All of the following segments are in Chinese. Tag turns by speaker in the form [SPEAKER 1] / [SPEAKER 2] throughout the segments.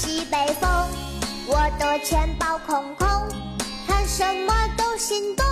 [SPEAKER 1] 西北风，我的钱包空空，看什么都心动，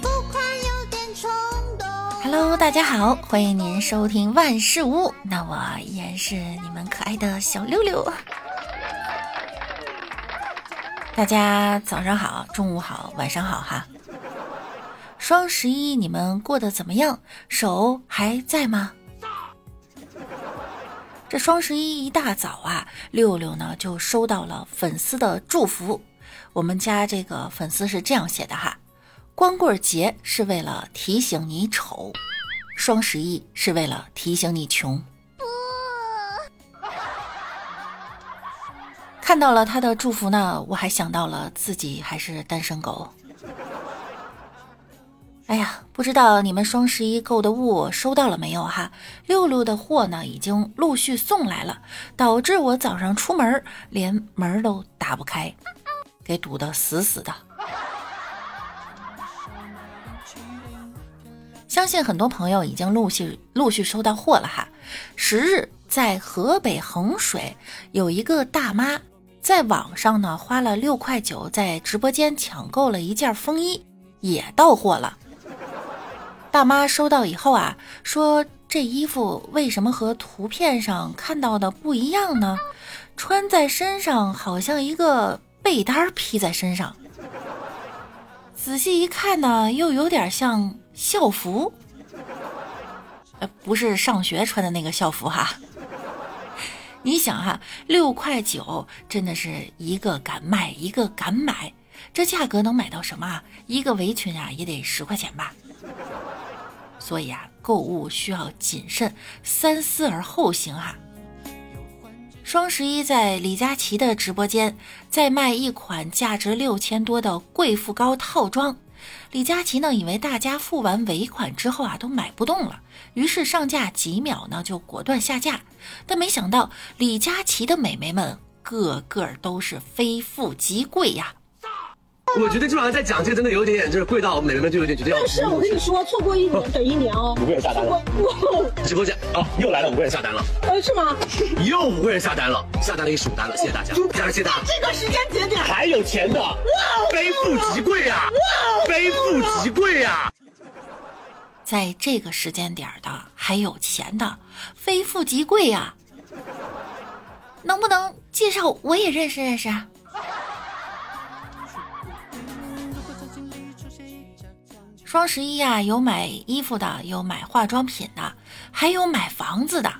[SPEAKER 1] 付款有点冲动。
[SPEAKER 2] Hello，大家好，欢迎您收听万事屋，那我依然是你们可爱的小六六。大家早上好，中午好，晚上好哈。双十一你们过得怎么样？手还在吗？这双十一一大早啊，六六呢就收到了粉丝的祝福。我们家这个粉丝是这样写的哈：光棍节是为了提醒你丑，双十一是为了提醒你穷。看到了他的祝福呢，我还想到了自己还是单身狗。哎呀，不知道你们双十一购的物收到了没有哈？六六的货呢，已经陆续送来了，导致我早上出门连门都打不开，给堵得死死的。相信很多朋友已经陆续陆续收到货了哈。十日，在河北衡水有一个大妈。在网上呢，花了六块九，在直播间抢购了一件风衣，也到货了。大妈收到以后啊，说这衣服为什么和图片上看到的不一样呢？穿在身上好像一个被单披在身上，仔细一看呢，又有点像校服，呃，不是上学穿的那个校服哈。你想哈，六块九真的是一个敢卖一个敢买，这价格能买到什么？一个围裙啊也得十块钱吧。所以啊，购物需要谨慎，三思而后行哈。双十一在李佳琦的直播间在卖一款价值六千多的贵妇膏套装。李佳琦呢，以为大家付完尾款之后啊，都买不动了，于是上架几秒呢，就果断下架。但没想到，李佳琦的美眉们个个都是非富即贵呀。
[SPEAKER 3] 我觉得这玩意再讲这个真的有点点，就是贵到美眉们就有点觉得要。
[SPEAKER 4] 但是我跟你说，错过一年等一年哦。
[SPEAKER 3] 五个人下单了。直播间啊，又来了五个人下单了。
[SPEAKER 4] 呃，是吗？
[SPEAKER 3] 又五个人下单了，下单了一十五单了，谢谢大家，感谢大家。
[SPEAKER 4] 这个时间节点
[SPEAKER 3] 还有钱的，非富即贵呀，非富即贵呀。
[SPEAKER 2] 在这个时间点的还有钱的，非富即贵呀。能不能介绍我也认识认识？双十一呀，有买衣服的，有买化妆品的，还有买房子的。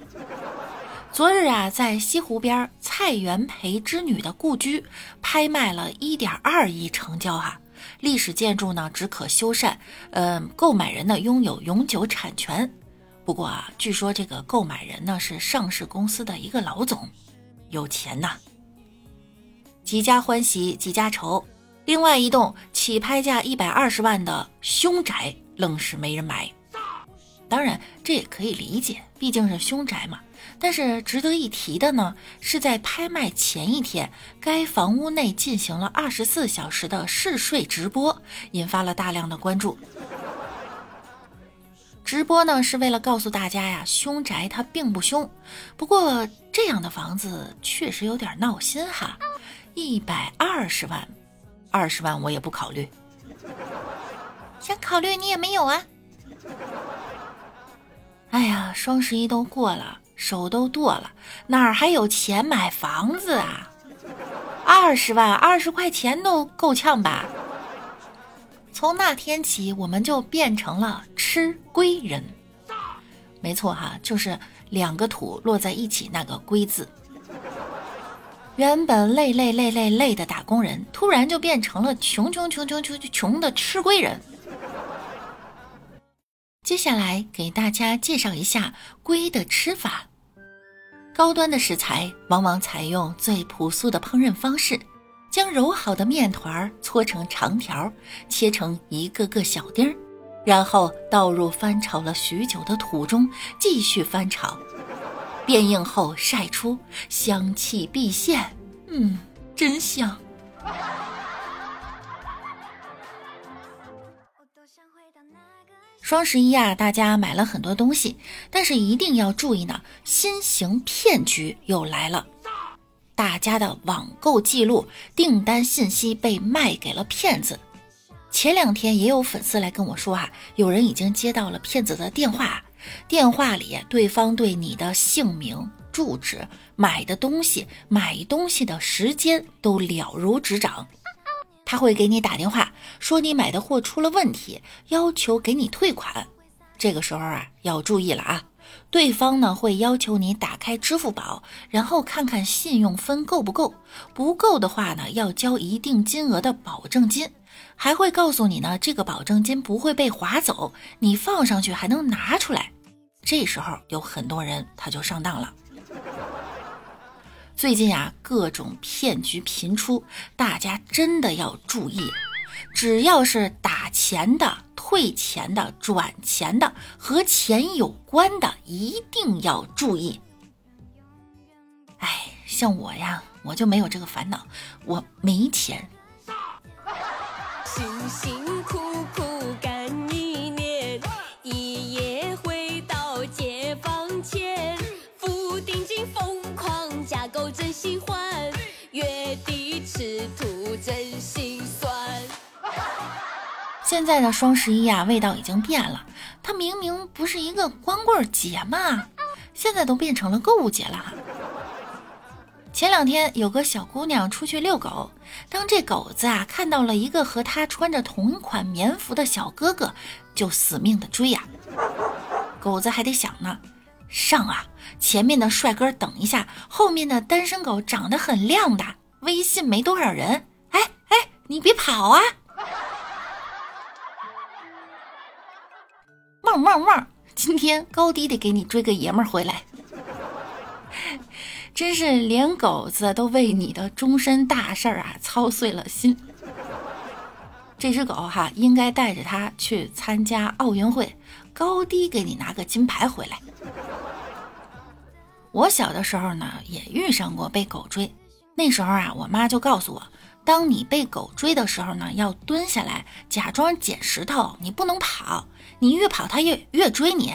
[SPEAKER 2] 昨日啊，在西湖边蔡元培之女的故居拍卖了一点二亿成交哈。历史建筑呢，只可修缮，嗯，购买人呢拥有永久产权。不过啊，据说这个购买人呢是上市公司的一个老总，有钱呐。几家欢喜几家愁。另外一栋起拍价一百二十万的凶宅，愣是没人买。当然，这也可以理解，毕竟是凶宅嘛。但是值得一提的呢，是在拍卖前一天，该房屋内进行了二十四小时的试睡直播，引发了大量的关注。直播呢是为了告诉大家呀，凶宅它并不凶。不过这样的房子确实有点闹心哈，一百二十万。二十万我也不考虑，想考虑你也没有啊！哎呀，双十一都过了，手都剁了，哪儿还有钱买房子啊？二十万，二十块钱都够呛吧？从那天起，我们就变成了吃龟人。没错哈，就是两个土落在一起那个“龟”字。原本累累累累累的打工人，突然就变成了穷穷穷穷穷穷的吃龟人。接下来给大家介绍一下龟的吃法。高端的食材往往采用最朴素的烹饪方式，将揉好的面团搓成长条，切成一个个小丁儿，然后倒入翻炒了许久的土中，继续翻炒。变硬后晒出，香气毕现，嗯，真香。双十一啊，大家买了很多东西，但是一定要注意呢，新型骗局又来了。大家的网购记录、订单信息被卖给了骗子。前两天也有粉丝来跟我说啊，有人已经接到了骗子的电话，电话里对方对你的姓名、住址、买的东西、买东西的时间都了如指掌。他会给你打电话说你买的货出了问题，要求给你退款。这个时候啊，要注意了啊！对方呢会要求你打开支付宝，然后看看信用分够不够，不够的话呢，要交一定金额的保证金，还会告诉你呢，这个保证金不会被划走，你放上去还能拿出来。这时候有很多人他就上当了。最近啊，各种骗局频出，大家真的要注意。只要是打钱的、退钱的、转钱的和钱有关的，一定要注意。哎，像我呀，我就没有这个烦恼，我没钱。辛辛苦苦干一现在的双十一啊，味道已经变了。它明明不是一个光棍节嘛，现在都变成了购物节了。前两天有个小姑娘出去遛狗，当这狗子啊看到了一个和她穿着同款棉服的小哥哥，就死命的追呀。狗子还得想呢，上啊，前面的帅哥等一下，后面的单身狗长得很靓的，微信没多少人。哎哎，你别跑啊！汪汪！今天高低得给你追个爷们儿回来，真是连狗子都为你的终身大事儿啊操碎了心。这只狗哈，应该带着它去参加奥运会，高低给你拿个金牌回来。我小的时候呢，也遇上过被狗追，那时候啊，我妈就告诉我。当你被狗追的时候呢，要蹲下来，假装捡石头，你不能跑，你越跑它越越追你。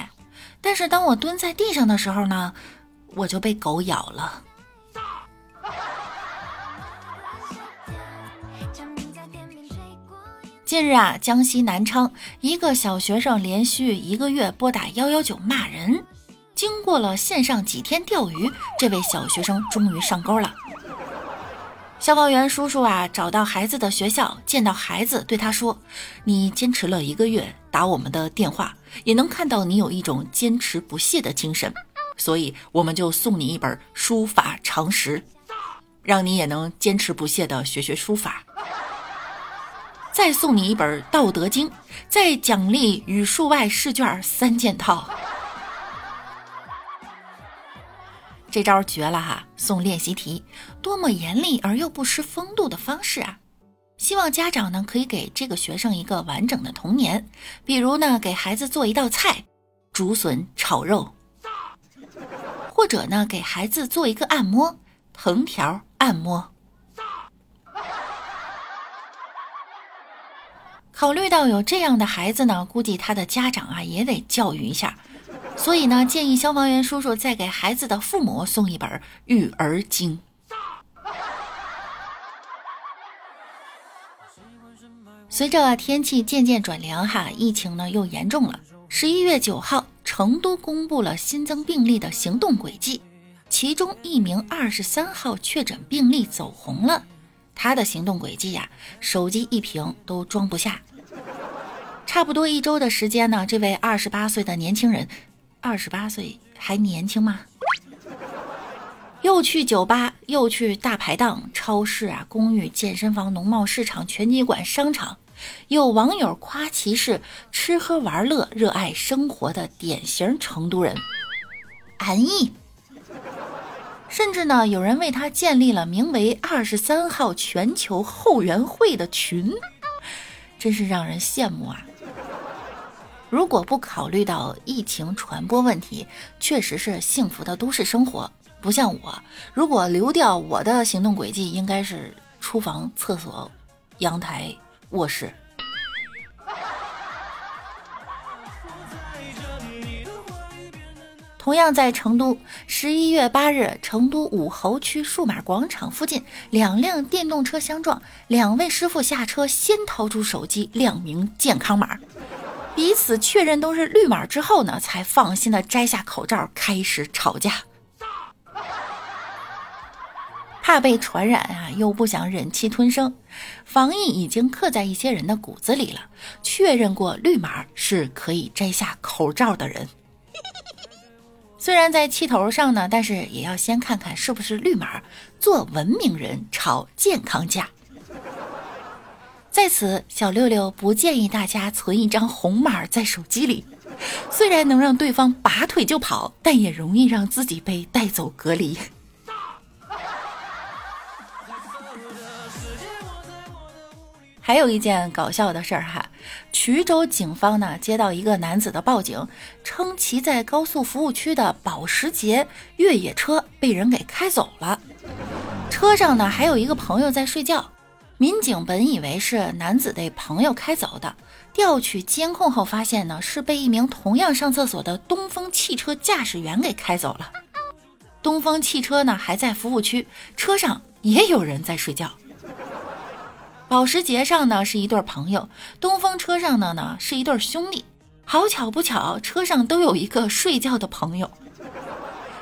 [SPEAKER 2] 但是当我蹲在地上的时候呢，我就被狗咬了。近日啊，江西南昌一个小学生连续一个月拨打幺幺九骂人，经过了线上几天钓鱼，这位小学生终于上钩了。消防员叔叔啊，找到孩子的学校，见到孩子，对他说：“你坚持了一个月打我们的电话，也能看到你有一种坚持不懈的精神，所以我们就送你一本书法常识，让你也能坚持不懈的学学书法。再送你一本《道德经》，再奖励语数外试卷三件套。”这招绝了哈！送练习题，多么严厉而又不失风度的方式啊！希望家长呢可以给这个学生一个完整的童年，比如呢给孩子做一道菜，竹笋炒肉，或者呢给孩子做一个按摩，藤条按摩。考虑到有这样的孩子呢，估计他的家长啊也得教育一下。所以呢，建议消防员叔叔再给孩子的父母送一本《育儿经》。随着天气渐渐转凉，哈，疫情呢又严重了。十一月九号，成都公布了新增病例的行动轨迹，其中一名二十三号确诊病例走红了，他的行动轨迹呀，手机一屏都装不下。差不多一周的时间呢，这位二十八岁的年轻人。二十八岁还年轻吗？又去酒吧，又去大排档、超市啊、公寓、健身房、农贸市场、拳击馆、商场。有网友夸其是吃喝玩乐、热爱生活的典型成都人，安逸。甚至呢，有人为他建立了名为“二十三号全球后援会”的群，真是让人羡慕啊！如果不考虑到疫情传播问题，确实是幸福的都市生活。不像我，如果留掉我的行动轨迹，应该是厨房、厕所、阳台、卧室。同样在成都，十一月八日，成都武侯区数码广场附近，两辆电动车相撞，两位师傅下车先掏出手机亮明健康码，彼此确认都是绿码之后呢，才放心的摘下口罩开始吵架。怕被传染啊，又不想忍气吞声，防疫已经刻在一些人的骨子里了。确认过绿码是可以摘下口罩的人。虽然在气头上呢，但是也要先看看是不是绿码，做文明人，吵健康架。在此，小六六不建议大家存一张红码在手机里，虽然能让对方拔腿就跑，但也容易让自己被带走隔离。还有一件搞笑的事儿哈，衢州警方呢接到一个男子的报警，称其在高速服务区的保时捷越野车被人给开走了，车上呢还有一个朋友在睡觉。民警本以为是男子的朋友开走的，调取监控后发现呢是被一名同样上厕所的东风汽车驾驶员给开走了。东风汽车呢还在服务区，车上也有人在睡觉。保时捷上呢是一对朋友，东风车上的呢是一对兄弟。好巧不巧，车上都有一个睡觉的朋友，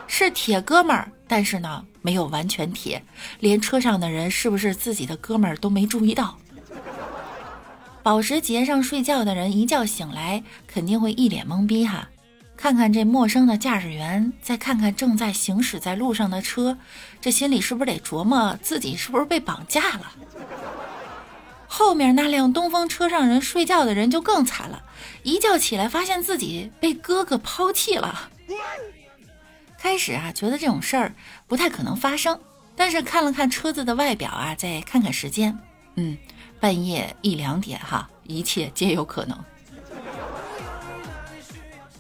[SPEAKER 2] 是铁哥们儿，但是呢没有完全铁，连车上的人是不是自己的哥们儿都没注意到。保时捷上睡觉的人一觉醒来肯定会一脸懵逼哈，看看这陌生的驾驶员，再看看正在行驶在路上的车，这心里是不是得琢磨自己是不是被绑架了？后面那辆东风车上人睡觉的人就更惨了，一觉起来发现自己被哥哥抛弃了。开始啊，觉得这种事儿不太可能发生，但是看了看车子的外表啊，再看看时间，嗯，半夜一两点哈，一切皆有可能。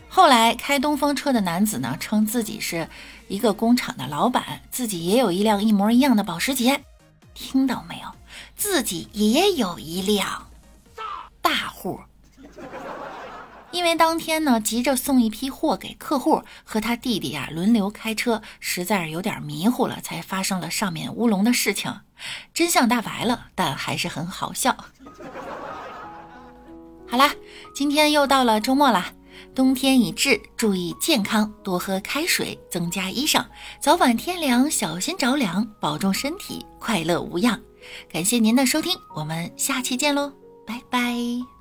[SPEAKER 2] 后来开东风车的男子呢，称自己是一个工厂的老板，自己也有一辆一模一样的保时捷，听到没有？自己也有一辆大户，因为当天呢急着送一批货给客户，和他弟弟啊轮流开车，实在是有点迷糊了，才发生了上面乌龙的事情。真相大白了，但还是很好笑。好啦，今天又到了周末啦，冬天已至，注意健康，多喝开水，增加衣裳，早晚天凉，小心着凉，保重身体，快乐无恙。感谢您的收听，我们下期见喽，拜拜。